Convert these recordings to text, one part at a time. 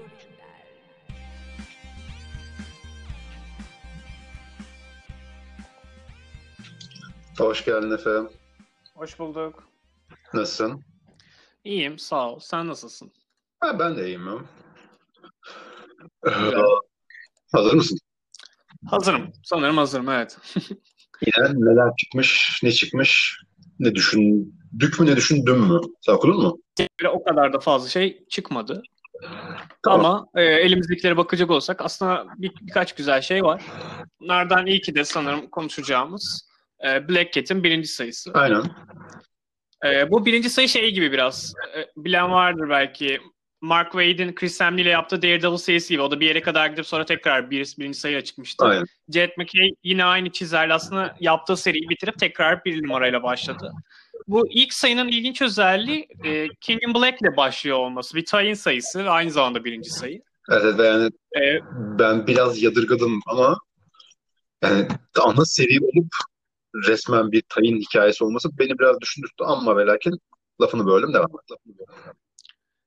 Trollünder. Hoş geldin Efe. Hoş bulduk. Nasılsın? İyiyim, sağ ol. Sen nasılsın? Ha, ben de iyiyim. Ee, Hazır mısın? Hazırım. Sanırım hazırım, evet. Yine neler çıkmış, ne çıkmış, ne düşündük mü, ne düşündün mü? Sen okudun mu? Böyle o kadar da fazla şey çıkmadı. Tamam. Ama e, elimizdekilere bakacak olsak aslında bir, birkaç güzel şey var. Bunlardan ilki de sanırım konuşacağımız e, Black Cat'in birinci sayısı. Aynen. E, bu birinci sayı şey gibi biraz. E, bilen vardır belki. Mark Waid'in Chris Samney ile yaptığı Daredevil serisi gibi. O da bir yere kadar gidip sonra tekrar bir, birinci sayıyla çıkmıştı. Aynen. Jet McKay yine aynı çizerle aslında yaptığı seriyi bitirip tekrar bir numarayla başladı. Bu ilk sayının ilginç özelliği e, King in Black ile başlıyor olması. Bir tie-in sayısı ve aynı zamanda birinci sayı. Evet, evet, ve yani E, ben biraz yadırgadım ama yani ana seri olup resmen bir tayın hikayesi olması beni biraz düşündürttü ama ve lakin lafını böldüm devam et.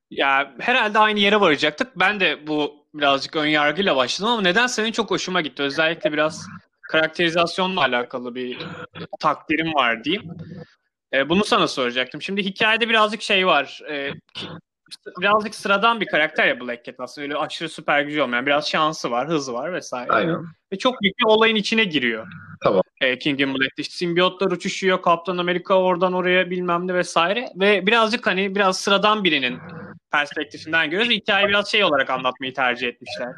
Ya herhalde aynı yere varacaktık. Ben de bu birazcık ön yargıyla başladım ama neden senin çok hoşuma gitti. Özellikle biraz karakterizasyonla alakalı bir takdirim var diyeyim. E, bunu sana soracaktım. Şimdi hikayede birazcık şey var. E, birazcık sıradan bir karakter ya Black Cat aslında. Öyle aşırı süper gücü olmayan. Biraz şansı var, hızı var vesaire. Aynen. Ve çok büyük bir olayın içine giriyor. Tamam. E, King in Black'te işte simbiyotlar uçuşuyor, Kaptan Amerika oradan oraya bilmem ne vesaire. Ve birazcık hani biraz sıradan birinin perspektifinden görüyoruz. Hikayeyi biraz şey olarak anlatmayı tercih etmişler.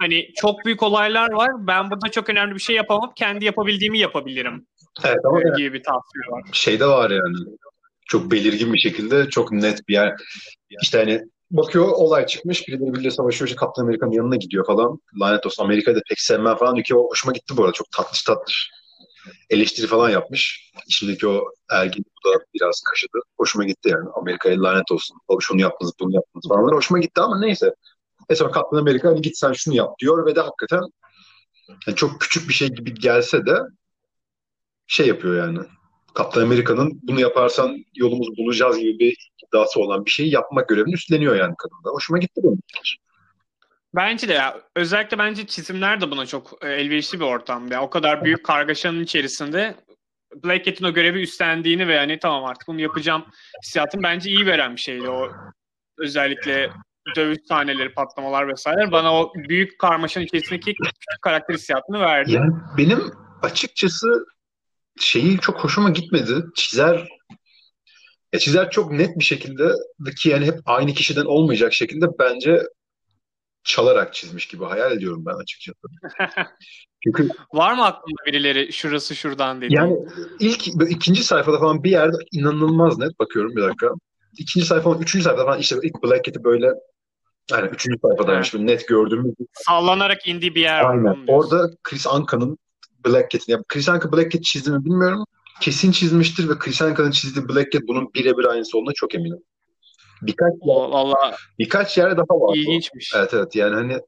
Hani çok büyük olaylar var. Ben burada çok önemli bir şey yapamam. Kendi yapabildiğimi yapabilirim. Evet ama yani Gibi bir tasvir var. şey de var yani çok belirgin bir şekilde çok net bir yer. İşte hani bakıyor olay çıkmış birileri birileri savaşıyor işte Kaptan Amerika'nın yanına gidiyor falan. Lanet olsun Amerika'yı da pek sevmem falan o hoşuma gitti bu arada çok tatlış tatlış eleştiri falan yapmış. İçindeki o ergin bu da biraz kaşıdı. Hoşuma gitti yani. Amerika'ya lanet olsun. O şunu yaptınız bunu yaptınız falan. Hoşuma gitti ama neyse. E sonra Kaptan Amerika hani git sen şunu yap diyor ve de hakikaten yani çok küçük bir şey gibi gelse de şey yapıyor yani. Kaptan Amerika'nın bunu yaparsan yolumuzu bulacağız gibi bir iddiası olan bir şeyi yapmak görevini üstleniyor yani kadın da. Hoşuma gitti benim. Bence de ya özellikle bence çizimler de buna çok e, elverişli bir ortam. Ya o kadar büyük kargaşanın içerisinde Black Cat'in o görevi üstlendiğini ve hani tamam artık bunu yapacağım hissiyatını bence iyi veren bir şeydi o özellikle dövüş sahneleri, patlamalar vesaire bana o büyük karmaşanın içerisindeki karakter hissiyatını verdi. Yani benim açıkçası şeyi çok hoşuma gitmedi. Çizer ya çizer çok net bir şekilde ki yani hep aynı kişiden olmayacak şekilde bence çalarak çizmiş gibi hayal ediyorum ben açıkçası. Çünkü Var mı aklında birileri şurası şuradan dedi? Yani ilk ikinci sayfada falan bir yerde inanılmaz net bakıyorum bir dakika. İkinci sayfa üçüncü sayfada falan işte ilk Black Cat'i böyle yani üçüncü sayfadaymış böyle net gördüğümüz. Sallanarak indiği bir yer. Aynen. Orada Chris Anka'nın Black Cat'ini yani Chris Anka Black Cat çizdi mi bilmiyorum. Kesin çizmiştir ve Chris Anka'nın çizdiği Black Cat bunun birebir aynısı olduğuna çok eminim. Birkaç Valla birkaç yerde daha var. bu. ilginçmiş. Evet evet yani hani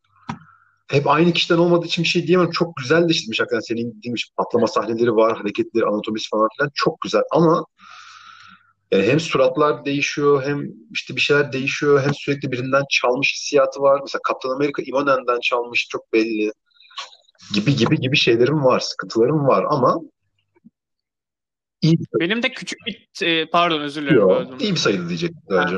hep aynı kişiden olmadığı için bir şey diyemem. Çok güzel de çizmiş hakikaten. Senin dediğin gibi patlama sahneleri var, hareketleri, anatomisi falan filan çok güzel ama yani hem suratlar değişiyor hem işte bir şeyler değişiyor hem sürekli birinden çalmış hissiyatı var. Mesela Kaptan Amerika Ivanen'den çalmış çok belli gibi gibi gibi şeylerim var, sıkıntılarım var ama iyi bir Benim de küçük bir e, pardon özür dilerim. böldüm. İyi bir sayıydı diyecektim önce.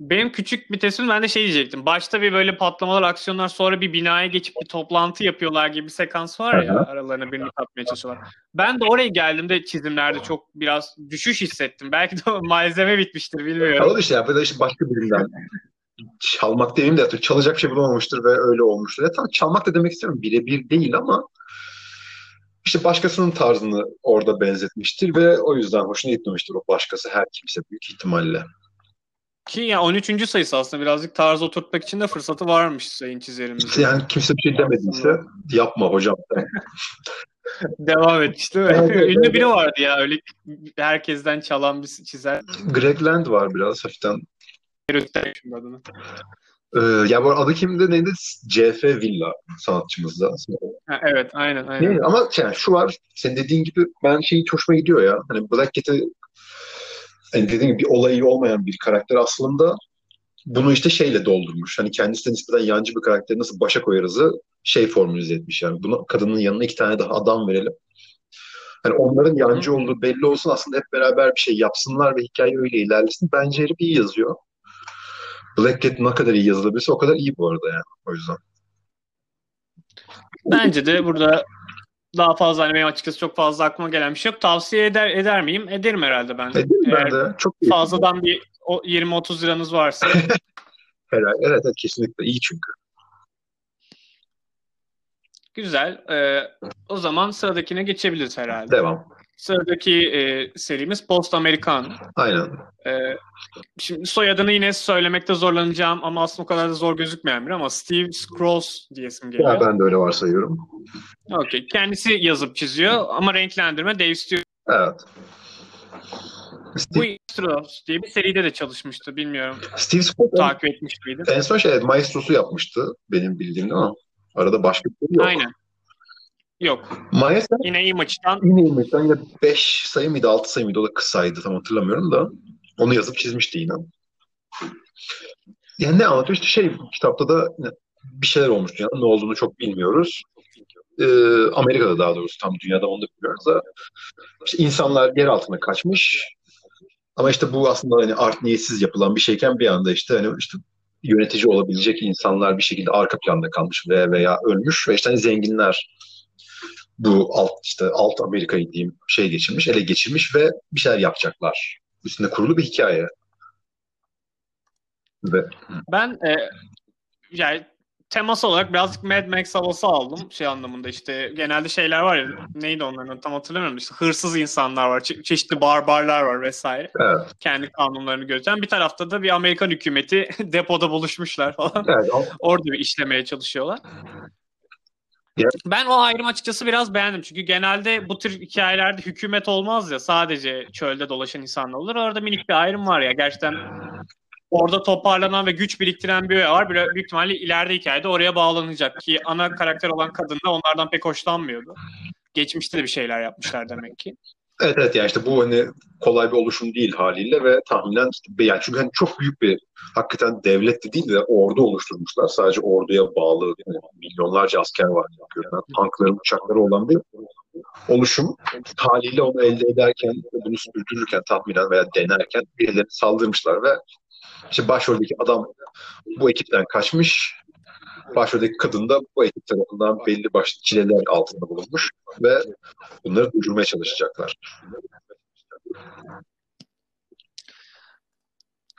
Benim küçük bir tespitim ben de şey diyecektim. Başta bir böyle patlamalar, aksiyonlar sonra bir binaya geçip bir toplantı yapıyorlar gibi bir sekans var ya hı. aralarına birini katmaya çalışıyorlar. Ben de oraya geldiğimde çizimlerde çok biraz düşüş hissettim. Belki de o malzeme bitmiştir bilmiyorum. Ama işte ya da işte başka birinden çalmak demeyeyim de artık çalacak bir şey bulamamıştır ve öyle olmuştur. Ya tamam çalmak da demek istiyorum birebir değil ama işte başkasının tarzını orada benzetmiştir ve o yüzden hoşuna gitmemiştir o başkası her kimse büyük ihtimalle. Ki ya 13. sayısı aslında birazcık tarz oturtmak için de fırsatı varmış sayın çizerimizin. Yani kimse bir şey demediyse yapma hocam. Devam et işte. Evet, evet, Ünlü biri vardı ya öyle herkesten çalan bir çizer. Greg Land var biraz hafiften. Göstereyim şimdi adını. Ee, ya bu adı kimdi neydi? CF Villa sanatçımızda. Ha, evet aynen aynen. Ne? Ama yani şu var, senin dediğin gibi ben şeyi hoşuma gidiyor ya. Hani Black Cat'i hani dediğin gibi bir olayı olmayan bir karakter aslında bunu işte şeyle doldurmuş. Hani kendisine nispeten yancı bir karakteri nasıl başa koyarızı şey formülize etmiş yani. Bunu kadının yanına iki tane daha adam verelim. Hani onların yancı olduğu belli olsun aslında hep beraber bir şey yapsınlar ve hikaye öyle ilerlesin. Bence herif iyi yazıyor. Black Cat ne kadar iyi yazılabilirse o kadar iyi bu arada yani. O yüzden. Bence de burada daha fazla hani benim açıkçası çok fazla aklıma gelen bir şey yok. Tavsiye eder eder miyim? Ederim herhalde ben. Ederim ben de. Çok iyi. Fazladan bir 20-30 liranız varsa. herhalde. Evet, evet kesinlikle iyi çünkü. Güzel. Ee, o zaman sıradakine geçebiliriz herhalde. Devam. Sıradaki e, serimiz Post American. Aynen. Ee, şimdi soyadını yine söylemekte zorlanacağım ama aslında o kadar da zor gözükmeyen biri ama Steve Scrolls diyesim geliyor. Ya ben de öyle varsayıyorum. Okey. Kendisi yazıp çiziyor ama renklendirme Dave Stewart. Evet. Bu Maestros diye bir seride de çalışmıştı. Bilmiyorum. Steve Scott takip etmiş miydin? En son şey Maestro'su yapmıştı benim bildiğim ama arada başka bir şey yok. Aynen. Yok. Maestro Yine iyi maçtan. yine iyi maçtan yine 5 sayı mıydı 6 sayı mıydı o da kısaydı tam hatırlamıyorum da onu yazıp çizmişti yine. Yani ne anlatıyor işte şey kitapta da bir şeyler olmuş yani ne olduğunu çok bilmiyoruz. Ee, Amerika'da daha doğrusu tam dünyada onu da bilmiyoruz da işte insanlar yer altına kaçmış ama işte bu aslında hani art niyetsiz yapılan bir şeyken bir anda işte hani işte yönetici olabilecek insanlar bir şekilde arka planda kalmış veya veya ölmüş ve işte hani zenginler bu alt işte alt Amerika'yı diyeyim şey geçirmiş, ele geçirmiş ve bir şeyler yapacaklar. Üstünde kurulu bir hikaye. Ve Ben e, yani teması olarak birazcık Mad Max havası aldım şey anlamında işte genelde şeyler var ya neydi onların tam hatırlamıyorum işte hırsız insanlar var çe- çeşitli barbarlar var vesaire evet, kendi kanunlarını gözeten bir tarafta da bir Amerikan hükümeti depoda buluşmuşlar falan evet, o- orada bir işlemeye çalışıyorlar. Ben o ayrım açıkçası biraz beğendim çünkü genelde bu tür hikayelerde hükümet olmaz ya sadece çölde dolaşan insanlar olur orada minik bir ayrım var ya gerçekten orada toparlanan ve güç biriktiren bir öğe var. Büyük büyük ihtimalle ileride hikayede oraya bağlanacak ki ana karakter olan kadın da onlardan pek hoşlanmıyordu. Geçmişte de bir şeyler yapmışlar demek ki. Evet, evet yani işte bu hani kolay bir oluşum değil haliyle ve tahminen yani çünkü hani çok büyük bir hakikaten devlet de değil de ordu oluşturmuşlar. Sadece orduya bağlı yani milyonlarca asker var. Görünen tankları, uçakları olan bir oluşum haliyle onu elde ederken, bunu sürdürürken tahminen veya denerken birileri saldırmışlar ve işte başroldeki adam bu ekipten kaçmış. Başroldeki kadın da bu ekip tarafından belli başlı çileler altında bulunmuş ve bunları durdurmaya çalışacaklar.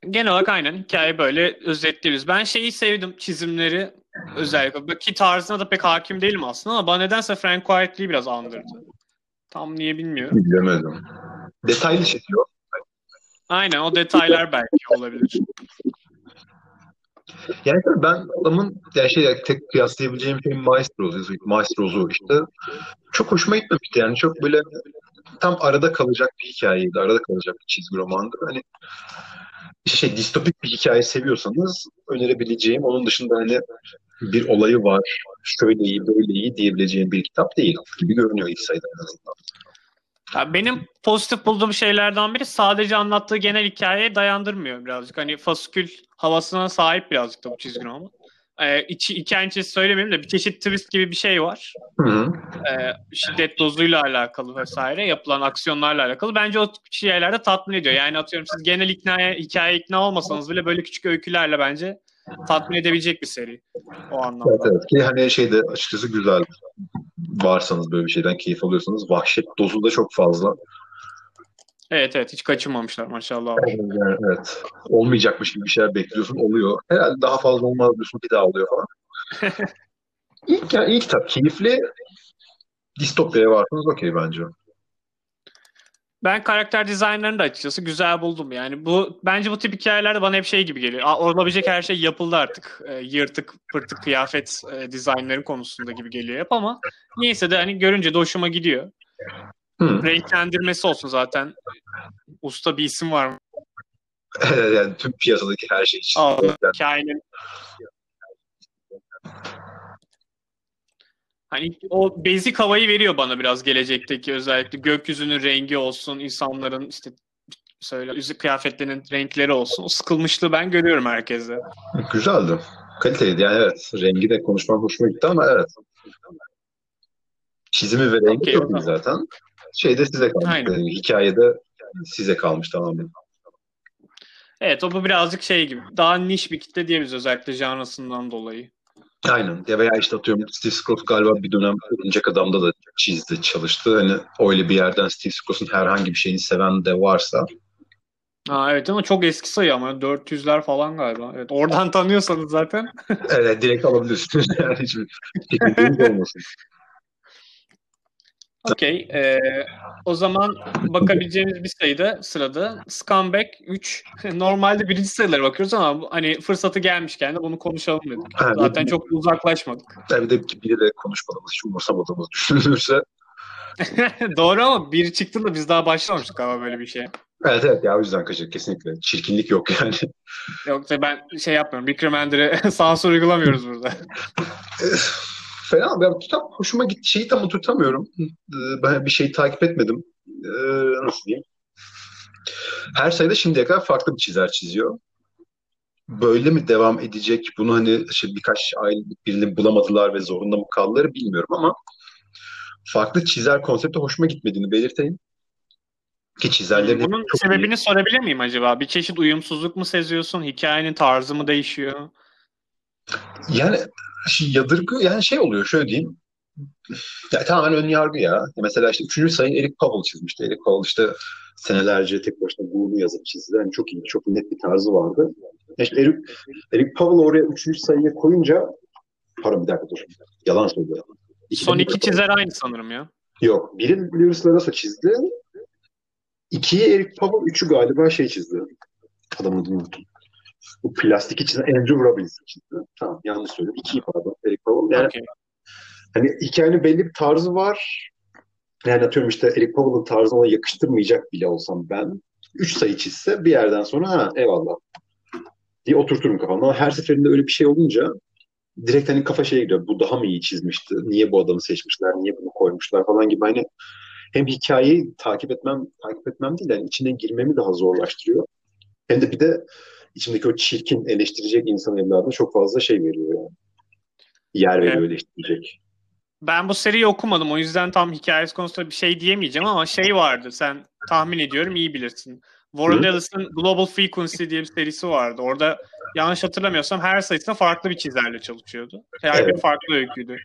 Genel olarak aynen hikaye böyle özetliyoruz. Ben şeyi sevdim çizimleri özellikle. Ki tarzına da pek hakim değilim aslında ama bana nedense Frank Whiteley'i biraz andırdı. Tam niye bilmiyorum. Bilemedim. Detaylı çekiyor. Aynen o detaylar belki olabilir. Yani tabii ben adamın yani şey tek kıyaslayabileceğim şey Maestro'su, Maestro'su işte. Çok hoşuma gitmemişti yani çok böyle tam arada kalacak bir hikayeydi. Arada kalacak bir çizgi romandı. Hani şey distopik bir hikaye seviyorsanız önerebileceğim onun dışında hani bir olayı var, şöyle iyi, böyle iyi diyebileceğim bir kitap değil gibi görünüyor ilk sayıda en azından. Benim pozitif bulduğum şeylerden biri sadece anlattığı genel hikayeye dayandırmıyor birazcık. Hani faskül havasına sahip birazcık da bu çizgi roman. Ee, içi, hikayenin içi söylemeyeyim de bir çeşit twist gibi bir şey var. Hı hı. Ee, şiddet dozuyla alakalı vesaire yapılan aksiyonlarla alakalı. Bence o şeyler de tatmin ediyor. Yani atıyorum siz genel iknaya, hikaye ikna olmasanız bile böyle küçük öykülerle bence tatmin edebilecek bir seri o anlamda. Evet, evet. Ki hani şeyde açıkçası güzel varsanız böyle bir şeyden keyif alıyorsanız vahşet dozu da çok fazla. Evet evet hiç kaçınmamışlar maşallah. Yani evet. Olmayacakmış gibi bir şeyler bekliyorsun oluyor. Herhalde daha fazla olmaz diyorsun bir daha oluyor falan. ilk, yani ilk kitap keyifli. Distopya'ya varsanız okey bence. Ben karakter dizaynlarını da açıkçası güzel buldum. Yani bu bence bu tip hikayelerde bana hep şey gibi geliyor. Aa, olabilecek her şey yapıldı artık. E, yırtık pırtık kıyafet e, dizaynları konusunda gibi geliyor hep ama neyse de hani görünce de hoşuma gidiyor. Hı. Renklendirmesi olsun zaten. Usta bir isim var mı? yani tüm piyasadaki her şey için. Aa, hikayenin Hani o basic havayı veriyor bana biraz gelecekteki özellikle gökyüzünün rengi olsun, insanların işte söyle kıyafetlerinin renkleri olsun. O sıkılmışlığı ben görüyorum herkese. Güzeldi. Kaliteliydi yani evet. Rengi de konuşmam hoşuma gitti ama evet. Çizimi ve rengi okay, çok iyi zaten. Şeyde size kalmış. Aynen. Hikayede size kalmış tamamen. Evet o bu birazcık şey gibi. Daha niş bir kitle diyebiliriz özellikle janrasından dolayı. Aynen. Ya veya işte atıyorum Steve Scott galiba bir dönem Örümcek Adam'da da çizdi, çalıştı. Hani öyle bir yerden Steve Scott'un herhangi bir şeyini seven de varsa. Ha, evet ama çok eski sayı ama 400'ler falan galiba. Evet, oradan tanıyorsanız zaten. evet direkt alabilirsiniz. yani hiçbir olmasın. Okey. Ee, o zaman bakabileceğimiz bir sayıda sırada Scumbag 3. Normalde birinci sayılara bakıyoruz ama hani fırsatı gelmişken de bunu konuşalım dedik. Ha, Zaten bir, çok uzaklaşmadık. bir de biri de konuşmadığımız, hiç umursamadığımız düşünülürse. Doğru ama biri çıktı da biz daha başlamamıştık ama böyle bir şey. Evet evet ya o yüzden kaçır kesinlikle. Çirkinlik yok yani. Yoksa ben şey yapmıyorum. Rick Remender'e sansür uygulamıyoruz burada. Fena. Ben kitap hoşuma gitti. Şeyi tam tutamıyorum. Ee, ben bir şey takip etmedim. Ee, nasıl diyeyim? Her sayıda şimdiye kadar farklı bir çizer çiziyor. Böyle mi devam edecek? Bunu hani işte birkaç aylık birini bulamadılar ve zorunda mı kaldılar bilmiyorum ama farklı çizer konsepti hoşuma gitmediğini belirteyim. Ki çizerlerin Bunun sebebini iyi. sorabilir miyim acaba? Bir çeşit uyumsuzluk mu seziyorsun? Hikayenin tarzı mı değişiyor? Yani yadırgı yani şey oluyor şöyle diyeyim. Ya, tamamen ön yargı ya. Mesela işte üçüncü sayı Eric Powell çizmişti. Eric Powell işte senelerce tek başına Google'u yazıp çizdi. Yani çok iyi, çok net bir tarzı vardı. İşte Eric, Eric Powell oraya üçüncü sayıya koyunca pardon bir dakika dur. Yalan söylüyorum. Son iki çizer aynı sanırım ya. Yok. Biri Lewis Larassa çizdi. İkiyi Eric Powell, üçü galiba şey çizdi. Adamın adını unuttum. Bu plastik için Andrew Robbins için. Tamam yanlış söyledim. İki pardon. Eric Powell. Yani, okay. Hani hikayenin belli bir tarzı var. Yani atıyorum işte Eric Powell'ın tarzına yakıştırmayacak bile olsam ben üç sayı çizse bir yerden sonra ha eyvallah diye oturturum kafamda. Ama her seferinde öyle bir şey olunca direkt hani kafa şeye gidiyor. Bu daha mı iyi çizmişti? Niye bu adamı seçmişler? Niye bunu koymuşlar falan gibi hani hem hikayeyi takip etmem takip etmem değil yani içine girmemi daha zorlaştırıyor. Hem de bir de içindeki o çirkin eleştirecek insan evladına çok fazla şey veriyor yani. Yer veriyor evet. eleştirecek. Ben bu seriyi okumadım o yüzden tam hikayesi konusunda bir şey diyemeyeceğim ama şey vardı sen tahmin ediyorum iyi bilirsin. Warren Ellis'in Global Frequency diye bir serisi vardı. Orada yanlış hatırlamıyorsam her sayısında farklı bir çizerle çalışıyordu. Her evet. bir farklı öyküydü.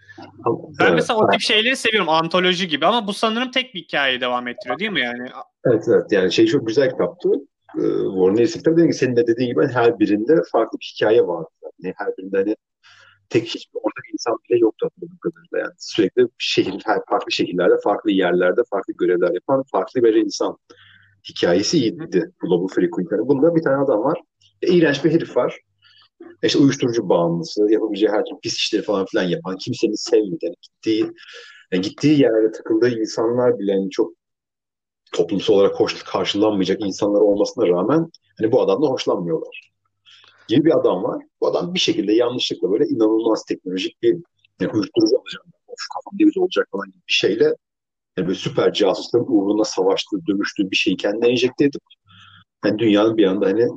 Ben evet. mesela o tip şeyleri seviyorum. Antoloji gibi ama bu sanırım tek bir hikayeyi devam ettiriyor değil mi yani? Evet evet yani şey çok güzel kitaptı e, Warren Ellis kitabı dediğim gibi senin de dediğin gibi her birinde farklı bir hikaye var. Yani her birinde hani tek hiçbir bir insan bile yoktu hatırladığım kadarıyla. Yani sürekli şehir, her farklı şehirlerde, farklı yerlerde, farklı görevler yapan farklı bir insan hikayesi iyiydi. Global Frequency. Yani bunda bir tane adam var. E, iğrenç bir herif var. E, işte uyuşturucu bağımlısı, yapabileceği her türlü pis işleri falan filan yapan, kimsenin sevmeden gittiği yani gittiği yerlere takıldığı insanlar bile yani çok toplumsal olarak hoş karşılanmayacak insanlar olmasına rağmen hani bu adamla hoşlanmıyorlar. Gibi bir adam var. Bu adam bir şekilde yanlışlıkla böyle inanılmaz teknolojik bir yani uyuşturucu alacağım. Of kafam deniz olacak falan gibi bir şeyle yani böyle süper casusların uğruna savaştığı, dövüştüğü bir şeyi kendine enjekte edip yani dünyanın bir anda hani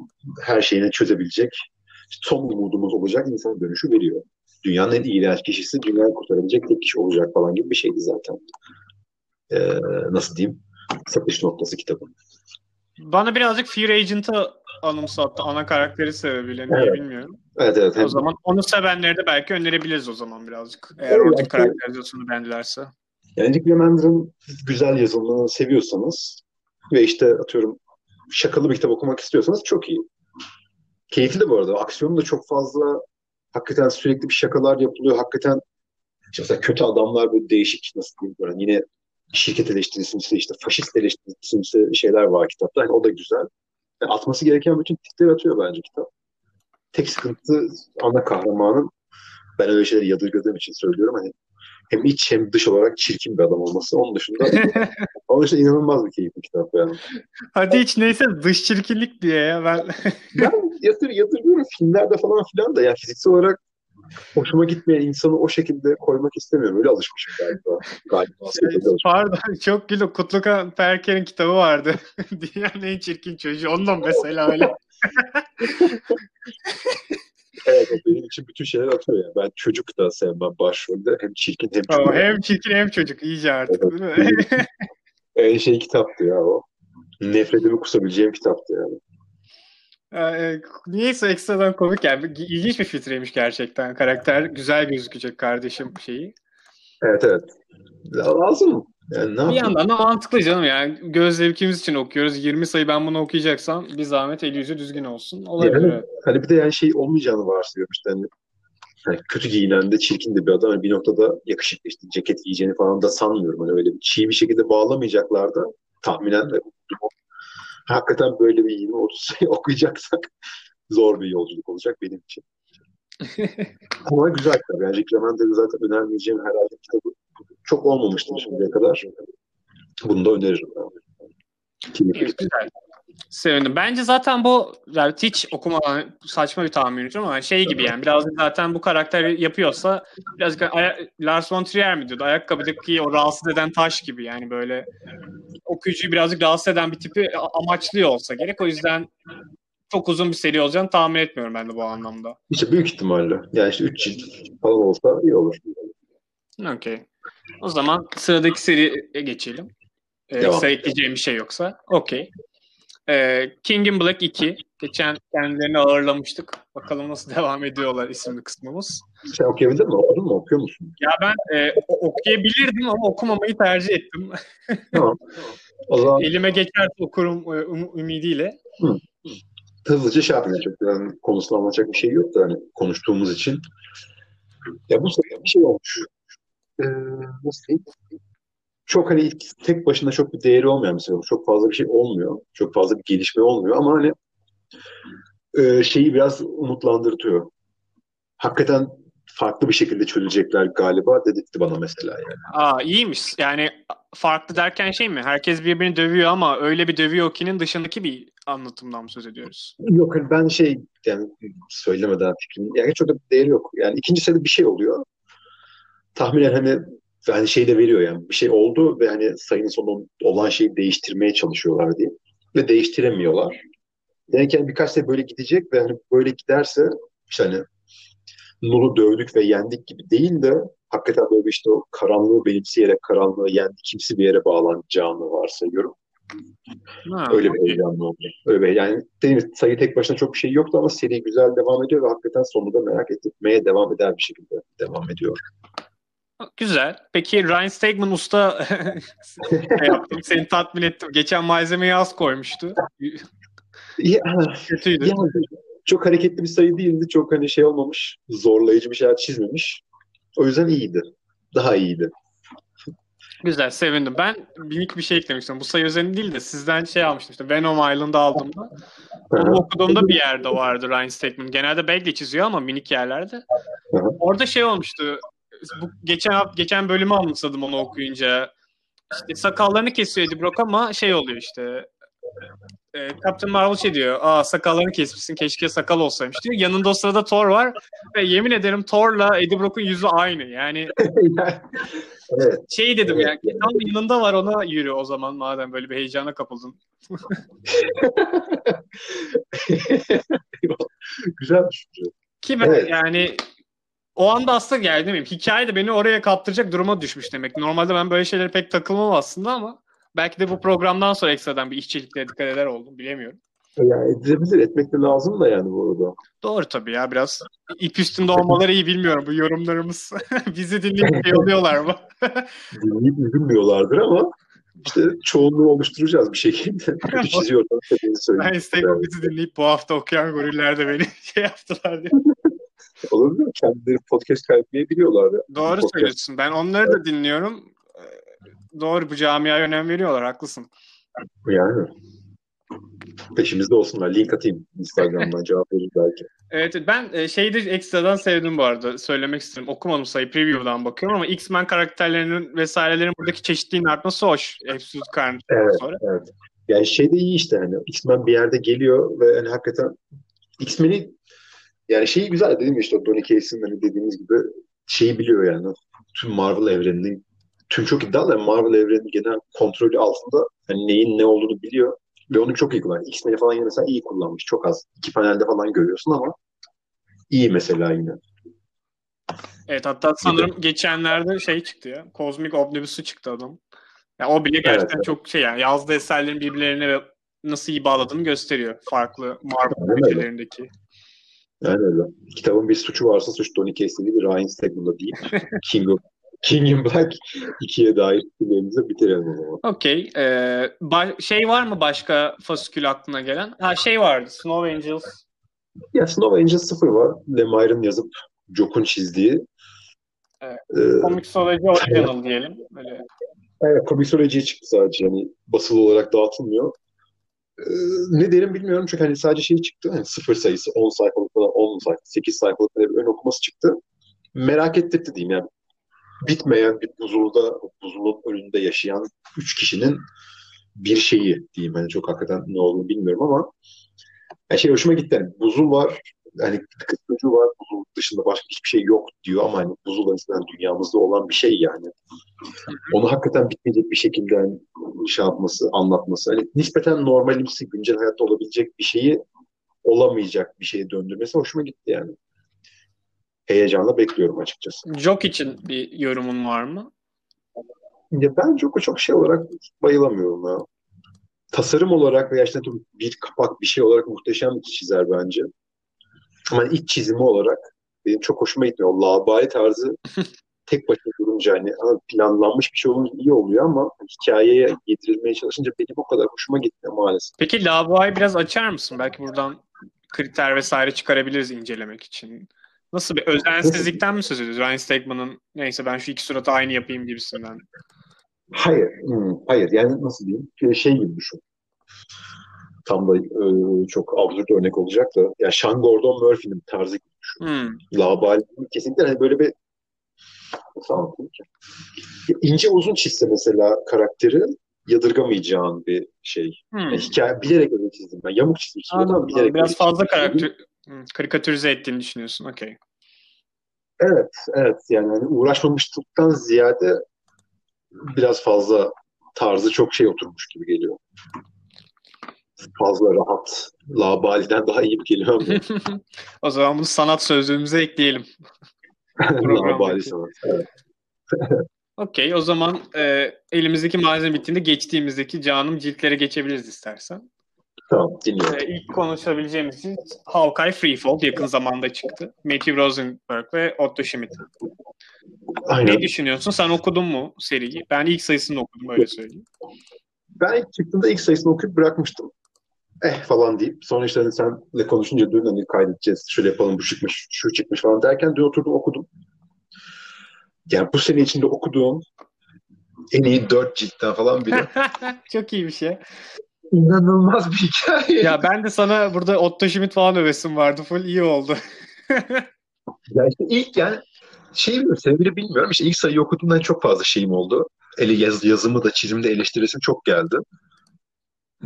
her şeyini çözebilecek son umudumuz olacak insan dönüşü veriyor. Dünyanın en iğrenç kişisi dünyayı kurtarabilecek tek kişi olacak falan gibi bir şeydi zaten. Ee, nasıl diyeyim? Satış noktası kitabın. Bana birazcık Fear Agent'ı anımsattı ana karakteri sebebiyle niye evet. bilmiyorum. Evet evet. O zaman onu sevenleri de belki önerebiliriz o zaman birazcık. Eğer evet, oradaki karakterizasyonu beğendilerse. Yani Rick Remender'ın güzel yazılımını seviyorsanız ve işte atıyorum şakalı bir kitap okumak istiyorsanız çok iyi. Keyifli de bu arada. Aksiyonu da çok fazla hakikaten sürekli bir şakalar yapılıyor. Hakikaten işte mesela kötü adamlar böyle değişik nasıl diyeyim böyle yine şirket eleştirisiyse işte faşist eleştirisiyse şeyler var kitapta. Yani o da güzel. Yani atması gereken bütün tipleri atıyor bence kitap. Tek sıkıntı ana kahramanın ben öyle şeyleri yadırgadığım için söylüyorum. Hani hem iç hem dış olarak çirkin bir adam olması. Onun dışında onun dışında inanılmaz bir keyifli kitap yani. Hadi hiç neyse dış çirkinlik diye ya ben. ben yatır, yadırgıyorum filmlerde falan filan da ya fiziksel olarak hoşuma gitmeyen insanı o şekilde koymak istemiyorum. Öyle alışmışım galiba. galiba şey, pardon çok güzel. Kutlukan Perker'in kitabı vardı. Dünyanın en çirkin çocuğu. Ondan mesela öyle. evet benim için bütün şeyler atıyor ya. Ben çocuk da sevmem başrolde. Hem çirkin hem çocuk. hem çirkin hem çocuk. İyice artık evet. değil mi? şey kitaptı ya o. Nefretimi kusabileceğim kitaptı yani. Ee, niyeyse ekstradan komik yani. İlginç bir filtreymiş gerçekten. Karakter güzel gözükecek kardeşim şeyi. Evet evet. Lazım. Yani ne bir yandan da mantıklı canım yani. Göz zevkimiz için okuyoruz. 20 sayı ben bunu okuyacaksam bir zahmet el yüzü düzgün olsun. Olabilir. Yani, hani bir de yani şey olmayacağını varsayıyorum işte hani, hani kötü giyinen de çirkin de bir adam hani bir noktada yakışıklı işte ceket giyeceğini falan da sanmıyorum. Hani öyle bir çiğ bir şekilde bağlamayacaklar da tahminen de hakikaten böyle bir 20-30 sayı okuyacaksak zor bir yolculuk olacak benim için. Ama güzel kitap. Yani Rick Remender'ı zaten önermeyeceğim herhalde kitabı çok olmamıştır şimdiye kadar. Bunu da öneririm. Yani. güzel. Sevindim. Bence zaten bu yani hiç okumadan saçma bir tahmin ama şey gibi yani biraz zaten bu karakter yapıyorsa biraz Lars von Trier mi diyordu? Ayakkabıdaki o rahatsız eden taş gibi yani böyle okuyucuyu birazcık rahatsız eden bir tipi amaçlıyor olsa gerek. O yüzden çok uzun bir seri olacağını tahmin etmiyorum ben de bu anlamda. İşte büyük ihtimalle. Yani işte 3 cilt falan olsa iyi olur. Okey. O zaman sıradaki seriye geçelim. Ee, ekleyeceğim bir şey yoksa. Okey. Ee, King in Black 2. Geçen kendilerini ağırlamıştık. Bakalım nasıl devam ediyorlar isimli kısmımız. Sen okuyabildin mi? Okudun mu? Okuyor musun? Ya ben e, okuyabilirdim ama okumamayı tercih ettim. Tamam. O zaman... Elime geçerse okurum e, um, ümidiyle. Hı. Hızlıca şey yapmayacak. Çok yani konusunu anlatacak bir şey yok da hani konuştuğumuz için. Ya bu sefer bir şey olmuş. Ee, nasıl diyeyim? Çok hani tek başına çok bir değeri olmuyor mesela. Çok fazla bir şey olmuyor. Çok fazla bir gelişme olmuyor ama hani e, şeyi biraz umutlandırtıyor. Hakikaten farklı bir şekilde çözecekler galiba dedirtti bana mesela yani. Aa iyiymiş. Yani farklı derken şey mi? Herkes birbirini dövüyor ama öyle bir dövüyor ki'nin dışındaki bir anlatımdan mı söz ediyoruz? Yok hani ben şey yani söylemeden fikrim yani çok da bir değeri yok. Yani ikinci sene bir şey oluyor. Tahminen hani hani şey de veriyor yani bir şey oldu ve hani sayının sonu olan şeyi değiştirmeye çalışıyorlar diye ve değiştiremiyorlar. Yani birkaç sene böyle gidecek ve hani böyle giderse işte hani Nur'u dövdük ve yendik gibi değil de hakikaten böyle işte o karanlığı benimseyerek karanlığı yendi kimsi bir yere bağlanacağını varsayıyorum. Ha, Öyle bir heyecanlı oldu. Öyle bir, yani değil sayı tek başına çok bir şey yoktu ama seri güzel devam ediyor ve hakikaten sonunda merak etmeye devam eder bir şekilde devam ediyor. Güzel. Peki Ryan Stegman usta yaptım, seni tatmin ettim. Geçen malzemeyi az koymuştu. ya, Kötüydü. Ya, çok hareketli bir sayı değildi. Çok hani şey olmamış. Zorlayıcı bir şeyler çizmemiş. O yüzden iyiydi. Daha iyiydi. Güzel, sevindim. Ben minik bir şey eklemiştim. Bu sayı üzerinde değil de sizden şey almıştım. İşte Venom Island'ı aldığımda. Onu okuduğumda bir yerde vardı Ryan Stegman. Genelde Bagley çiziyor ama minik yerlerde. Orada şey olmuştu bu geçen geçen bölümü anımsadım onu okuyunca. İşte sakallarını kesiyor Eddie Brock ama şey oluyor işte e, Captain Marvel şey diyor. Aa sakallarını kesmişsin keşke sakal olsaymış diyor. Yanında o sırada Thor var ve yemin ederim Thor'la Eddie Brock'un yüzü aynı. Yani evet. şey dedim evet. yani tam yanında var ona yürü o zaman madem böyle bir heyecana kapıldın. Güzel düşünce. Ki ben evet. yani o anda aslında geldi mi? Hikaye de beni oraya kaptıracak duruma düşmüş demek. Normalde ben böyle şeylere pek takılmam aslında ama belki de bu programdan sonra ekstradan bir işçiliklere dikkat eder oldum. Bilemiyorum. Yani edilebilir. Etmek de lazım da yani bu arada. Doğru tabii ya biraz ip üstünde olmaları iyi bilmiyorum bu yorumlarımız. Bizi dinleyip şey oluyorlar mı? dinleyip üzülmüyorlardır ama işte çoğunluğu oluşturacağız bir şekilde. Çiziyorlar. Ben Instagram bizi dinleyip bu hafta okuyan goriller de beni şey yaptılar diye. Olur mu? Kendileri podcast kaydetmeyi Ya. Doğru podcast. söylüyorsun. Ben onları da dinliyorum. Ee, doğru bu camiaya önem veriyorlar. Haklısın. Yani. Peşimizde olsunlar. Link atayım Instagram'dan cevap verir belki. Evet ben e, şeyi de ekstradan sevdim bu arada. Söylemek istedim. Okumadım sayı preview'dan bakıyorum ama X-Men karakterlerinin vesairelerin buradaki çeşitliliğin artması hoş. Absolute Carnage evet, sonra. Evet. Yani şey de iyi işte hani X-Men bir yerde geliyor ve hani hakikaten X-Men'i Yani şeyi güzel gibi işte Donny Case'in hani dediğimiz gibi şeyi biliyor yani. Tüm Marvel evreninin tüm çok iddialı yani Marvel evreninin genel kontrolü altında hani neyin ne olduğunu biliyor. Ve onu çok iyi kullanıyor. X-Men'i falan yine mesela iyi kullanmış. Çok az. İki panelde falan görüyorsun ama iyi mesela yine. Evet hatta sanırım geçenlerde şey çıktı ya. Cosmic Omnibus'u çıktı adam. Yani o bile gerçekten evet, çok şey yani yazdığı eserlerin birbirlerine nasıl iyi bağladığını gösteriyor. Farklı Marvel ülkelerindeki. Yani öyle. Kitabın bir suçu varsa suç Donny Case'de değil, Ryan Stegman'da değil. King of King in Black ikiye dair filmlerimizi bitirelim o zaman. Okey. Ee, şey var mı başka fasikül aklına gelen? Ha şey vardı. Snow Angels. Ya Snow Angels sıfır var. Lemire'ın yazıp Jok'un çizdiği. Evet. Ee, Comixology Original diyelim. Böyle. Evet, Comixology'ye çıktı sadece. Yani basılı olarak dağıtılmıyor. Ne derim bilmiyorum çünkü hani sadece şey çıktı. Hani sıfır sayısı 10 sayfalık falan 10 sayfa, 8 sayfalık bir ön okuması çıktı. Merak ettirdi diyeyim yani. Bitmeyen bir buzulda, buzulun önünde yaşayan üç kişinin bir şeyi diyeyim. Hani çok hakikaten ne olduğunu bilmiyorum ama yani şey hoşuma gitti. Yani buzul var, hani kız çocuğu var, buzul dışında başka hiçbir şey yok diyor ama hani buzul aslında dünyamızda olan bir şey yani. Onu hakikaten bitmeyecek bir şekilde hani şey yapması, anlatması. Hani nispeten normalimsi, güncel hayatta olabilecek bir şeyi olamayacak bir şeye döndürmesi hoşuma gitti yani. Heyecanla bekliyorum açıkçası. Jok için bir yorumun var mı? Ya ben Jok'a çok şey olarak bayılamıyorum ya. Tasarım olarak veya işte bir kapak bir şey olarak muhteşem bir çizer bence. Ama ilk çizimi olarak benim çok hoşuma gitmiyor. O labali tarzı tek başına durunca hani planlanmış bir şey olunca iyi oluyor ama hikayeye yedirilmeye çalışınca benim o kadar hoşuma gitmiyor maalesef. Peki labayı biraz açar mısın? Belki buradan kriter vesaire çıkarabiliriz incelemek için. Nasıl bir özensizlikten mi söz ediyoruz? Ryan Stegman'ın neyse ben şu iki suratı aynı yapayım gibisinden. Hayır. Hmm, hayır. Yani nasıl diyeyim? Şey gibi düşün tam da e, çok absürt örnek olacak da ya Sean Gordon Murphy'nin tarzı gibi düşün. Hmm. Labali kesinlikle hani böyle bir nasıl anlatayım ki? İnce uzun çizse mesela karakteri yadırgamayacağın bir şey. Hmm. Yani hikaye bilerek öyle çizdim ben. Yamuk çizdim. Anladım. Bilerek Biraz fazla karakter hmm, karikatürize ettiğini düşünüyorsun. Okey. Evet, evet. Yani hani uğraşmamışlıktan ziyade biraz fazla tarzı çok şey oturmuş gibi geliyor fazla rahat. Labaliden daha iyi geliyor o zaman bunu sanat sözlüğümüze ekleyelim. Labali sanat. Evet. Okey o zaman e, elimizdeki malzeme bittiğinde geçtiğimizdeki canım ciltlere geçebiliriz istersen. Tamam dinliyorum. E, ilk konuşabileceğimiz için Hawkeye Freefall yakın zamanda çıktı. Matthew Rosenberg ve Otto Schmidt. Aynen. Ne düşünüyorsun? Sen okudun mu seriyi? Ben ilk sayısını okudum öyle söyleyeyim. Ben ilk çıktığında ilk sayısını okuyup bırakmıştım eh falan deyip sonra işte hani senle konuşunca dün hani kaydedeceğiz, şöyle yapalım, bu çıkmış, şu çıkmış falan derken dün oturdum okudum. Yani bu sene içinde okuduğum en iyi dört ciltten falan biri. Çok iyi bir şey. İnanılmaz bir hikaye. Ya ben de sana burada Otto Schmidt falan övesim vardı. Full iyi oldu. ya işte ilk yani şey bilmiyorum, sevgili bilmiyorum. İşte ilk sayıyı okuduğumdan çok fazla şeyim oldu. Ele yaz, yazımı da çizimde eleştiresim çok geldi.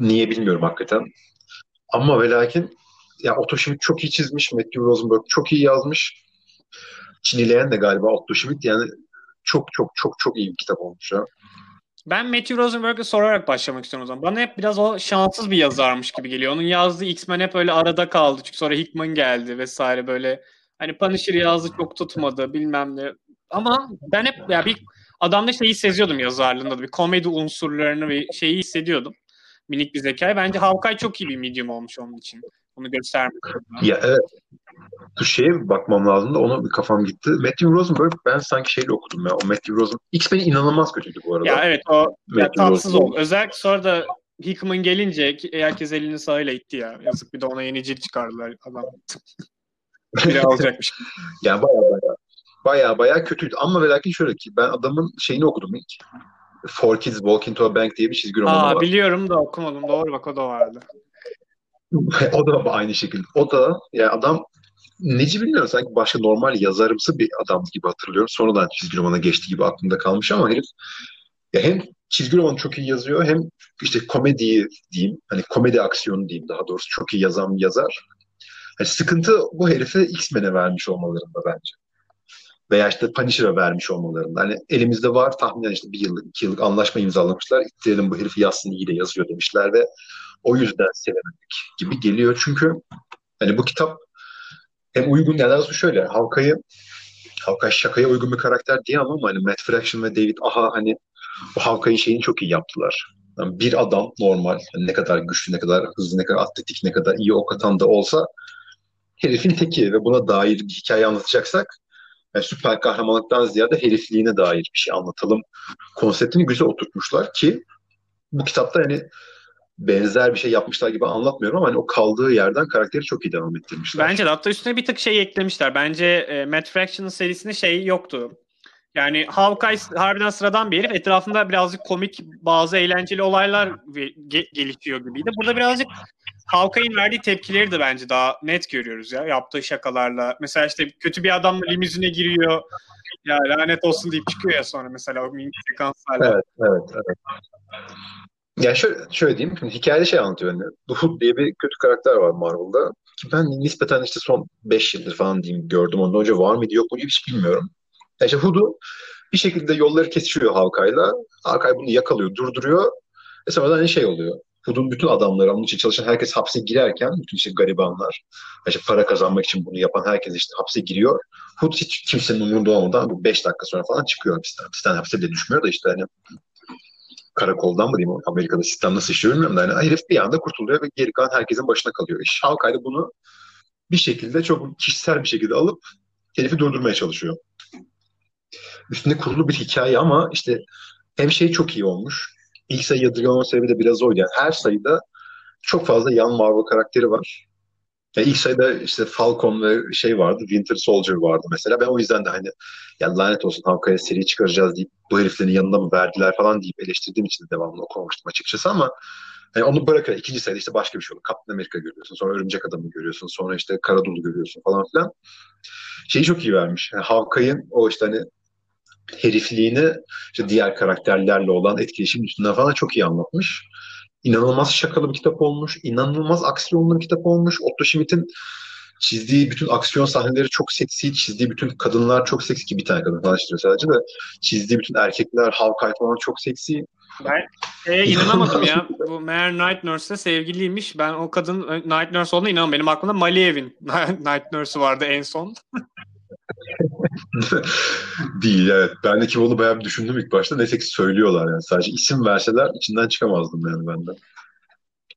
Niye bilmiyorum hakikaten. Ama ve lakin ya Otto Schmidt çok iyi çizmiş. Matthew Rosenberg çok iyi yazmış. Çinileyen de galiba Otto Schmidt yani çok çok çok çok iyi bir kitap olmuş ya. Ben Matthew Rosenberg'e sorarak başlamak istiyorum o zaman. Bana hep biraz o şanssız bir yazarmış gibi geliyor. Onun yazdığı X-Men hep öyle arada kaldı. Çünkü sonra Hickman geldi vesaire böyle. Hani Punisher yazdı çok tutmadı bilmem ne. Ama ben hep ya bir adamda şeyi seziyordum yazarlığında da bir komedi unsurlarını bir şeyi hissediyordum minik bir zekayı. Bence Hawkeye çok iyi bir medium olmuş onun için. Bunu göstermek. Ya evet. Bu şeye bakmam lazım da ona bir kafam gitti. Matthew Rosenberg ben sanki şeyle okudum ya. O Matthew Rosen X-Men inanılmaz kötüydü bu arada. Ya evet o ya, tatsız oldu. Özellikle sonra da Hickman gelince herkes elini sağıyla itti ya. Yazık bir de ona yeni cilt çıkardılar adam. Biri alacakmış. yani baya baya baya baya kötüydü. Ama ve lakin şöyle ki ben adamın şeyini okudum ilk. Four Kids Walk Into a Bank diye bir çizgi romanı Aa, var. Biliyorum da okumadım. Doğru bak o da vardı. o da aynı şekilde. O da yani adam neci bilmiyorum sanki başka normal yazarımsı bir adam gibi hatırlıyorum. Sonradan çizgi romana geçti gibi aklımda kalmış ama herif ya hem çizgi romanı çok iyi yazıyor hem işte komediyi diyeyim hani komedi aksiyonu diyeyim daha doğrusu çok iyi yazan bir yazar. Yani sıkıntı bu herifi X-Men'e vermiş olmalarında bence. Veya işte Punisher'a vermiş olmalarında. Hani elimizde var tahminen işte bir yıllık, iki yıllık anlaşma imzalamışlar. İttirelim bu herifi yazsın iyi de yazıyor demişler ve o yüzden sevemedik gibi geliyor. Çünkü hani bu kitap hem uygun ya da şöyle Havka'yı Havkay şakaya uygun bir karakter diye ama hani Matt Fraction ve David Aha hani bu Havkay'ın şeyini çok iyi yaptılar. Yani bir adam normal yani ne kadar güçlü, ne kadar hızlı, ne kadar atletik, ne kadar iyi ok atan da olsa herifin teki ve buna dair bir hikaye anlatacaksak yani süper kahramanlıktan ziyade herifliğine dair bir şey anlatalım konseptini güzel oturtmuşlar ki bu kitapta hani benzer bir şey yapmışlar gibi anlatmıyorum ama hani o kaldığı yerden karakteri çok iyi devam ettirmişler. Bence de hatta üstüne bir tık şey eklemişler. Bence e, Matt Fraction'ın serisinde şey yoktu. Yani Hawkeye harbiden sıradan bir herif. Etrafında birazcık komik, bazı eğlenceli olaylar ge- gelişiyor gibiydi. Burada birazcık Hawkeye'in verdiği tepkileri de bence daha net görüyoruz ya. Yaptığı şakalarla. Mesela işte kötü bir adam limuzine giriyor. Ya lanet olsun deyip çıkıyor ya sonra mesela o mini sekanslarla. Evet, evet, evet. Yani şöyle, şöyle diyeyim, hikayede şey anlatıyor. Yani, Hood diye bir kötü karakter var Marvel'da. Ki ben nispeten işte son 5 yıldır falan diyeyim gördüm. Ondan önce var mıydı yok mu hiç bilmiyorum. Yani işte Hood'u bir şekilde yolları kesişiyor Hawkeye'la. Hawkeye bunu yakalıyor, durduruyor. Ve sonra hani şey oluyor. Hood'un bütün adamları, onun için çalışan herkes hapse girerken, bütün işte garibanlar, işte para kazanmak için bunu yapan herkes işte hapse giriyor. Hood hiç kimsenin umurunda olmadan 5 dakika sonra falan çıkıyor hapisten. Hapisten hapse bile düşmüyor da işte hani karakoldan mı diyeyim Amerika'da sistem nasıl işliyor bilmiyorum da yani herif bir anda kurtuluyor ve geri kalan herkesin başına kalıyor. İş Hawkeye bunu bir şekilde çok kişisel bir şekilde alıp herifi durdurmaya çalışıyor. Üstünde kurulu bir hikaye ama işte hem şey çok iyi olmuş. İlk sayı yadırgamama sebebi de biraz oydu. Yani her sayıda çok fazla yan Marvel karakteri var. Yani ilk sayıda işte Falcon ve şey vardı, Winter Soldier vardı mesela. Ben o yüzden de hani ya lanet olsun Hawkeye'ye seri çıkaracağız deyip bu heriflerin yanında mı verdiler falan deyip eleştirdiğim için de devamlı okumamıştım açıkçası ama yani onu bırakarak ikinci sayıda işte başka bir şey oldu. Captain America görüyorsun, sonra Örümcek Adam'ı görüyorsun, sonra işte Karadolu görüyorsun falan filan. Şeyi çok iyi vermiş. Yani Hawkeye'in o işte hani herifliğini işte diğer karakterlerle olan etkileşim üstünden falan çok iyi anlatmış. İnanılmaz şakalı bir kitap olmuş. inanılmaz aksiyonlu bir kitap olmuş. Otto Schmidt'in çizdiği bütün aksiyon sahneleri çok seksi, çizdiği bütün kadınlar çok seksi ki bir tane kadın çiziyor sadece de çizdiği bütün erkekler, Hawkeye falan çok seksi. Ben e, inanamadım ya. Bu meğer Night Nurse'le sevgiliymiş. Ben o kadın e, Night Nurse olduğuna inanamadım. Benim aklımda Maliev'in Night Nurse'ü vardı en son. Değil evet. Ben de kim onu bayağı bir düşündüm ilk başta. Neyse ki söylüyorlar yani. Sadece isim verseler içinden çıkamazdım yani ben de.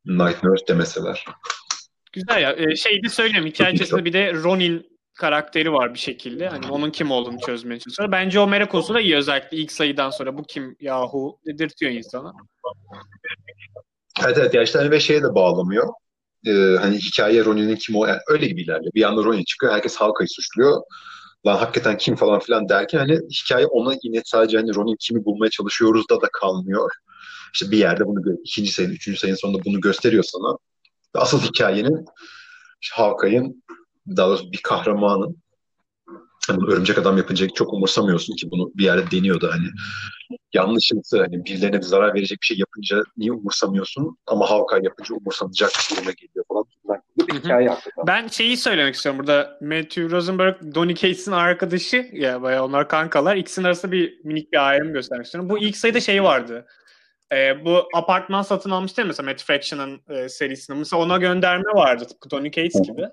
Night Nurse demeseler. Güzel ya. Ee, şey de söyleyeyim. Hikaye içerisinde bir de Ronin karakteri var bir şekilde. Hani onun kim olduğunu çözmeye çalışıyor. Bence o merak konusu da iyi özellikle ilk sayıdan sonra bu kim yahu dedirtiyor insana. Evet evet. Yani işte hani ve şeye de bağlamıyor. Ee, hani hikaye Ronin'in kim o yani öyle gibi ilerliyor. Bir anda Ronin çıkıyor. Herkes Halka'yı suçluyor lan hakikaten kim falan filan derken hani hikaye ona yine sadece hani Ronin kimi bulmaya çalışıyoruz da da kalmıyor. İşte bir yerde bunu ikinci sayının, üçüncü sayının sonunda bunu gösteriyor sana. Asıl hikayenin işte Hawkeye'in daha doğrusu bir kahramanın bunu örümcek adam yapınca çok umursamıyorsun ki bunu bir yerde deniyor da hani yanlışlıkla hani birilerine bir zarar verecek bir şey yapınca niye umursamıyorsun ama Hawkeye yapınca umursanacak bir duruma geliyor Bir hikaye hakikaten. Ben şeyi söylemek istiyorum burada. Matthew Rosenberg, Donny Cates'in arkadaşı ya bayağı onlar kankalar. İkisinin arasında bir minik bir ayrım göstermek istiyorum. Bu ilk sayıda şey vardı. Ee, bu apartman satın almıştı ya mesela Matt Fraction'ın e, serisinde. Mesela ona gönderme vardı tıpkı Donny Cates gibi.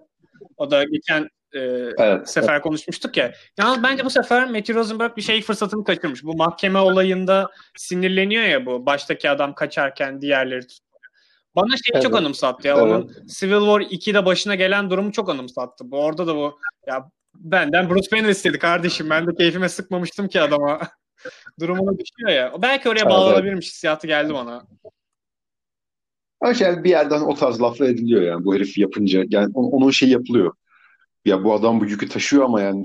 O da geçen e, evet, sefer evet. konuşmuştuk ya. Yalnız bence bu sefer Matthew Rosenberg bir şey fırsatını kaçırmış. Bu mahkeme olayında sinirleniyor ya bu. Baştaki adam kaçarken diğerleri bana şeyi evet. çok anımsattı ya. Evet. Onun Civil War 2'de başına gelen durumu çok anımsattı. Bu orada da bu ya benden Bruce Banner istedi kardeşim. Ben de keyfime sıkmamıştım ki adama. Durumuna düşüyor ya. Belki oraya bağlanabilirmiş hissiyatı geldi bana. Şey bir yerden o tarz laflar ediliyor yani bu herif yapınca. Yani onun şey yapılıyor. Ya bu adam bu yükü taşıyor ama yani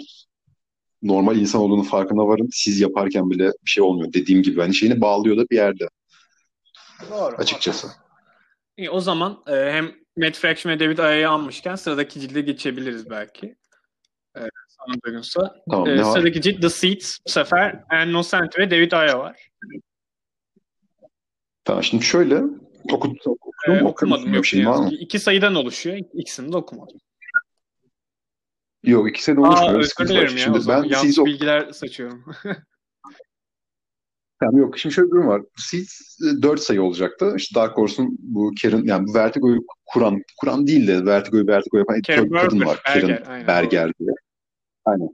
normal insan olduğunu farkına varın. Siz yaparken bile bir şey olmuyor. Dediğim gibi hani şeyini bağlıyor da bir yerde. Doğru. Açıkçası. İyi, o zaman e, hem Matt Fraction ve David Aya'yı anmışken sıradaki cilde geçebiliriz belki. E, sana uygunsa. Tamam, e, sıradaki cilt The Seeds bu sefer Anne Nocent ve David Aya var. Tamam şimdi şöyle okudum, okudum, e, okumadım yok. Şey var mı? İki sayıdan oluşuyor. İkisini de okumadım. Yok iki sene olmuş. Aa, özür dilerim ya. Şimdi ben yanlış bilgiler saçıyorum. Yani yok şimdi şöyle bir durum var. Seeds 4 sayı olacaktı. İşte Dark Horse'un bu Karen yani bu Vertigo'yu kuran kuran değil de Vertigo'yu Vertigo yapan Karen kadın var. Berger, Karen Berger diye. Aynen.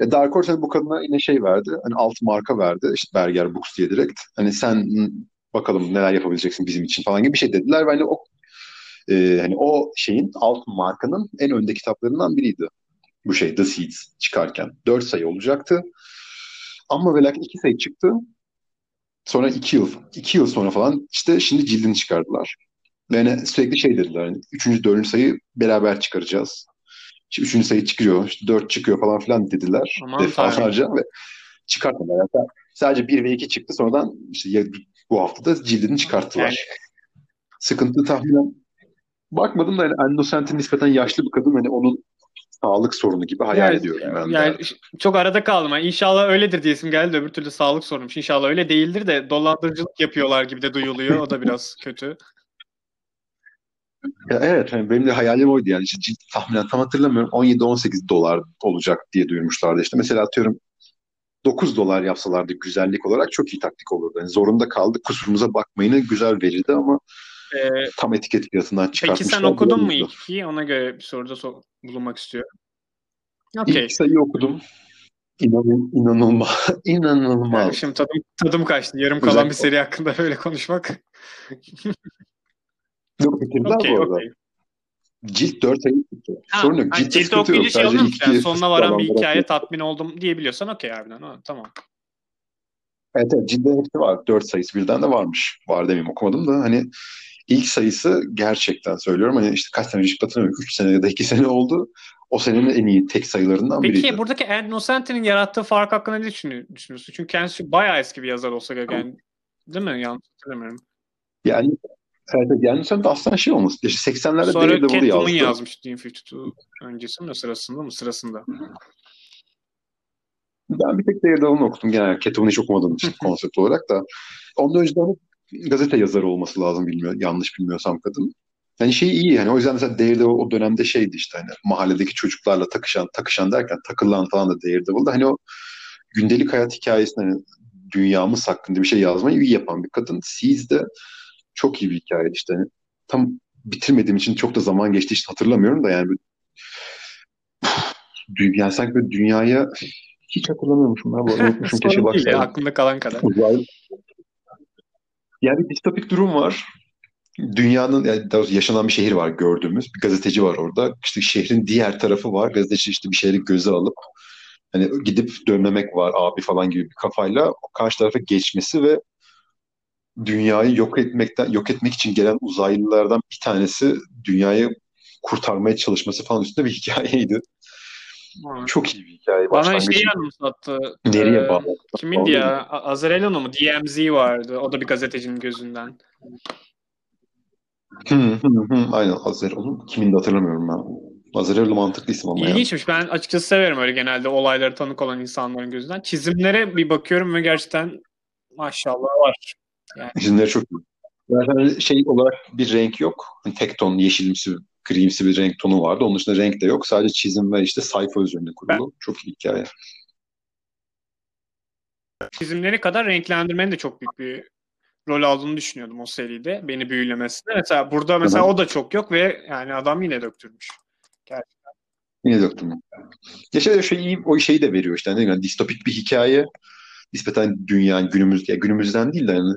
E Dark Horse hani bu kadına yine şey verdi. Hani alt marka verdi. İşte Berger Books diye direkt. Hani sen bakalım neler yapabileceksin bizim için falan gibi bir şey dediler. Ve hani o e, hani o şeyin alt markanın en önde kitaplarından biriydi. Bu şey The Seeds çıkarken. Dört sayı olacaktı. Ama ve lakin iki sayı çıktı. Sonra iki yıl, iki yıl sonra falan işte şimdi cildini çıkardılar. Ve yani sürekli şey dediler. Hani üçüncü, dördüncü sayı beraber çıkaracağız. İşte üçüncü sayı çıkıyor, işte dört çıkıyor falan filan dediler. Aman defalarca ve çıkartmadılar. Yani sadece bir ve iki çıktı. Sonradan işte bu hafta da cildini çıkarttılar. Yani. Sıkıntı tahminen bakmadım da yani Endosent'in nispeten yaşlı bir kadın hani onun sağlık sorunu gibi hayal yani, ediyorum ben. Yani de. çok arada kaldım. Yani inşallah öyledir diyesim geldi. Öbür türlü sağlık sorunmuş. İnşallah öyle değildir de dolandırıcılık yapıyorlar gibi de duyuluyor. O da biraz kötü. Ya evet yani benim de hayalim oydu yani işte tahminen tam hatırlamıyorum 17-18 dolar olacak diye duyurmuşlardı işte mesela atıyorum 9 dolar yapsalardı güzellik olarak çok iyi taktik olurdu. Yani zorunda kaldık kusurumuza bakmayın güzel verirdi ama ee, tam etiket fiyatından çıkartmışlar. Peki sen okudun mu ilk ikiyi? Ona göre bir soruda so- bulunmak istiyorum. Okay. İlk sayı okudum. İnan, inanılmaz. inanılmaz. Yani şimdi tadım, tadım kaçtı. Yarım kalan Özellikle. bir seri hakkında böyle konuşmak. Yok bitirdiler okay, bu arada. Okay. Cilt 4 ayı tuttu. Sorun yok. Cilt, cilt okuyunca şey mu? Yani sonuna varan bir hikaye tatmin oldum diyebiliyorsan okey harbiden. Ha, tamam. Evet evet cilde hepsi var. 4 sayısı birden de varmış. Var demeyeyim okumadım da hani ilk sayısı gerçekten söylüyorum. Hani işte kaç sene önce hatırlamıyorum. 3 sene ya da 2 sene oldu. O senenin en iyi tek sayılarından Peki, biriydi. Peki buradaki Ed Nocenti'nin yarattığı fark hakkında ne düşünüyorsun? Çünkü kendisi bayağı eski bir yazar olsa gerek. Yani, değil mi? Yanlış hatırlamıyorum. Yani Evet, yani sen de aslında şey olmuş. İşte 80'lerde Sonra Daredevil'ı yazdı. yazmış Team 52 öncesi mi sırasında mı? Sırasında. Ben bir tek Daredevil'ını okudum genel. Catwoman'ı hiç okumadığım için konsept olarak da. Ondan önce de gazete yazarı olması lazım bilmiyor, yanlış bilmiyorsam kadın. Yani şey iyi yani o yüzden mesela Daredevil o dönemde şeydi işte hani mahalledeki çocuklarla takışan takışan derken takılan falan da Daredevil'da hani o gündelik hayat hikayesini hani dünyamız hakkında bir şey yazmayı iyi yapan bir kadın. Siz de çok iyi bir hikaye işte. Yani tam bitirmediğim için çok da zaman geçti işte hatırlamıyorum da yani yani sanki böyle dünyaya hiç hatırlamıyormuşum ben bu arada unutmuşum keşke baksaydım. aklımda kalan kadar. Yani bir distopik durum var. Dünyanın yani yaşanan bir şehir var gördüğümüz. Bir gazeteci var orada. İşte şehrin diğer tarafı var. Gazeteci işte bir şeyleri göze alıp hani gidip dönmemek var abi falan gibi bir kafayla karşı tarafa geçmesi ve dünyayı yok etmekten yok etmek için gelen uzaylılardan bir tanesi dünyayı kurtarmaya çalışması falan üstünde bir hikayeydi. Evet. Çok iyi bir hikaye. Bana şeyi anımsattı. Nereye ee, bağlı? Kimindi ya? Azarello'nun mu? DMZ vardı. O da bir gazetecinin gözünden. Hı, hı, hı. Aynen Azarello. Kimin de hatırlamıyorum ben. Azarello mantıklı isim ama İlginçmiş. Yani. Ben açıkçası severim öyle genelde olayları tanık olan insanların gözünden. Çizimlere bir bakıyorum ve gerçekten maşallah var. Yani. İsimleri çok iyi. Yani şey olarak bir renk yok. Hani tek ton yeşilimsi, grimsi bir renk tonu vardı. Onun dışında renk de yok. Sadece çizim ve işte sayfa üzerinde kurulu. Ben... Çok iyi hikaye. Çizimleri kadar renklendirmenin de çok büyük bir rol aldığını düşünüyordum o seride. Beni büyülemesinde. Mesela burada mesela Hı-hı. o da çok yok ve yani adam yine döktürmüş. Gerçekten. Yine döktürmüş. Ya şey, şey, o şeyi de veriyor işte. Yani distopik bir hikaye nispeten dünya günümüz ya günümüzden değil de yani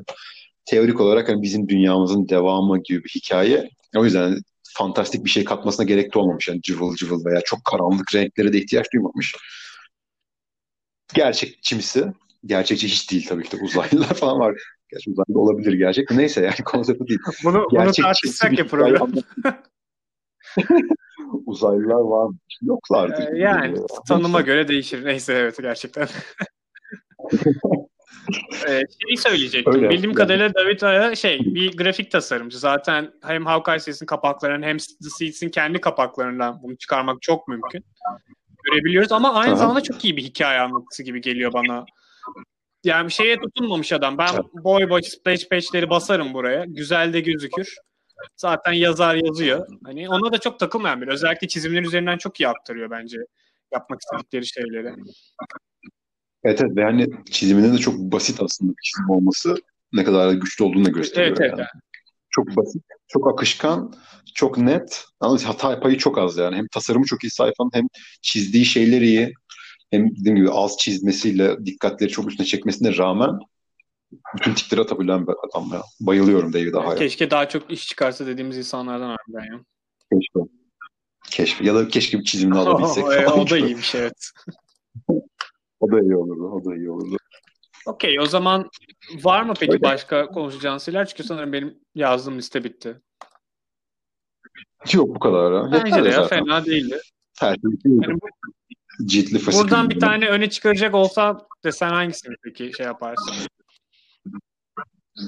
teorik olarak hani bizim dünyamızın devamı gibi bir hikaye. O yüzden fantastik bir şey katmasına gerek de olmamış. Yani cıvıl cıvıl veya çok karanlık renklere de ihtiyaç duymamış. Gerçekçimsi. Gerçekçi hiç değil tabii ki de uzaylılar falan var. Gerçi uzaylı olabilir gerçek. Neyse yani konsepti değil. bunu, bunu tartışsak ya program. Uzaylılar var mı? Yoklardı. Ee, yani tanıma göre değişir. Neyse evet gerçekten ee, şeyi söyleyecektim. Öyle, Bildiğim yani. kadarıyla David Aya şey bir grafik tasarımcı. Zaten hem Hawkeye serisinin kapaklarının hem The Seeds'in kendi kapaklarından bunu çıkarmak çok mümkün. Görebiliyoruz ama aynı Aha. zamanda çok iyi bir hikaye anlatısı gibi geliyor bana. Yani bir şeye tutunmamış adam. Ben boy boy splash page'leri basarım buraya. Güzel de gözükür. Zaten yazar yazıyor. Hani ona da çok takılmayan bir. Özellikle çizimler üzerinden çok iyi aktarıyor bence yapmak istedikleri şeyleri. Evet evet ve hani çiziminde de çok basit aslında bir çizim olması ne kadar güçlü olduğunu da gösteriyor. Evet, evet. yani. Çok basit, çok akışkan, çok net. Ama hata payı çok az yani. Hem tasarımı çok iyi sayfanın hem çizdiği şeyler iyi. Hem dediğim gibi az çizmesiyle dikkatleri çok üstüne çekmesine rağmen bütün tikleri atabilen bir adam ya. Bayılıyorum David Aha'ya. Keşke daha çok iş çıkarsa dediğimiz insanlardan harbiden ya. Keşke. Keşke. Ya da keşke bir çizimini alabilsek o, falan. o da iyiymiş evet. O da iyi olurdu. O da iyi olurdu. Okey o zaman var mı peki Öyle. başka konuşacağın şeyler? Çünkü sanırım benim yazdığım liste bitti. Yok bu kadar. Ha. Bence Yeter de ya zaten. fena değildi. Yani bu- Ciltli fasikül. buradan bir tane öne çıkaracak olsa desen hangisini peki şey yaparsın?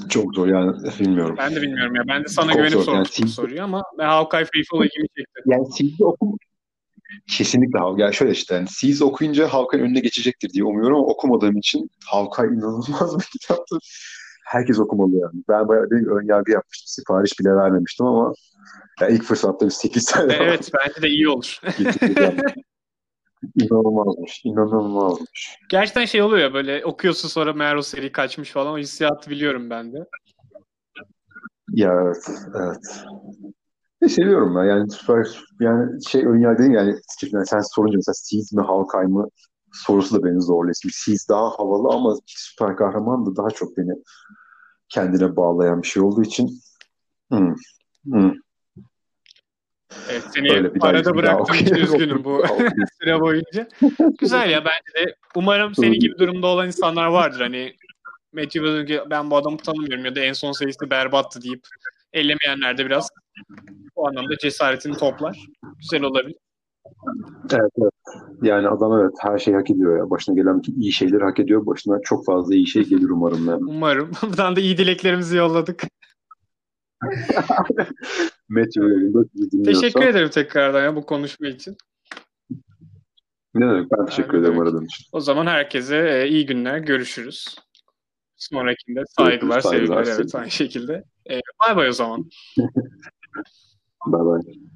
Çok zor yani bilmiyorum. Ben de bilmiyorum ya. Ben de sana Çok güvenip zor. sormuştum Yani soruyu ama ben Hawkeye Faithful ilgimi çekti. Yani Seas'i okum Kesinlikle Hawkeye. Yani şöyle işte yani Seas okuyunca Hawkeye'nin önüne geçecektir diye umuyorum ama okumadığım için Hawkeye inanılmaz bir kitaptır. Herkes okumalı yani. Ben bayağı bir ön yargı yapmıştım. Sipariş bile vermemiştim ama ya ilk fırsatta bir 8 tane Evet bence de iyi olur. İnanılmazmış. İnanılmazmış. Gerçekten şey oluyor ya böyle okuyorsun sonra meğer o seri kaçmış falan o hissiyatı biliyorum ben de. Ya evet, evet. Ne seviyorum ben. Yani süper yani şey ön yargı değil yani, yani sen sorunca mesela Seas mi Hawkeye mı sorusu da beni zorluyor. Şimdi Seas daha havalı ama süper kahraman da daha çok beni kendine bağlayan bir şey olduğu için. Hmm, hmm, Evet, seni öyle bir arada bıraktığım için üzgünüm bu süre boyunca. Güzel ya bence de. Umarım senin gibi durumda olan insanlar vardır. Hani Matthew ben bu adamı tanımıyorum ya da en son serisi berbattı deyip ellemeyenler de biraz o anlamda cesaretini toplar. Güzel olabilir. Evet, evet. Yani adam evet her şeyi hak ediyor ya. Başına gelen bütün iyi şeyleri hak ediyor. Başına çok fazla iyi şey gelir umarım yani. Umarım. Buradan da iyi dileklerimizi yolladık. Bizi dinliyorsa- Teşekkür ederim tekrardan ya bu konuşma için. Ne demek? Ben teşekkür ederim aradığın için. O zaman herkese e, iyi günler. Görüşürüz. Sonrakinde saygılar, saygılar, sevgiler. Evet aynı şekilde. E, Bay bay o zaman. Bye bye.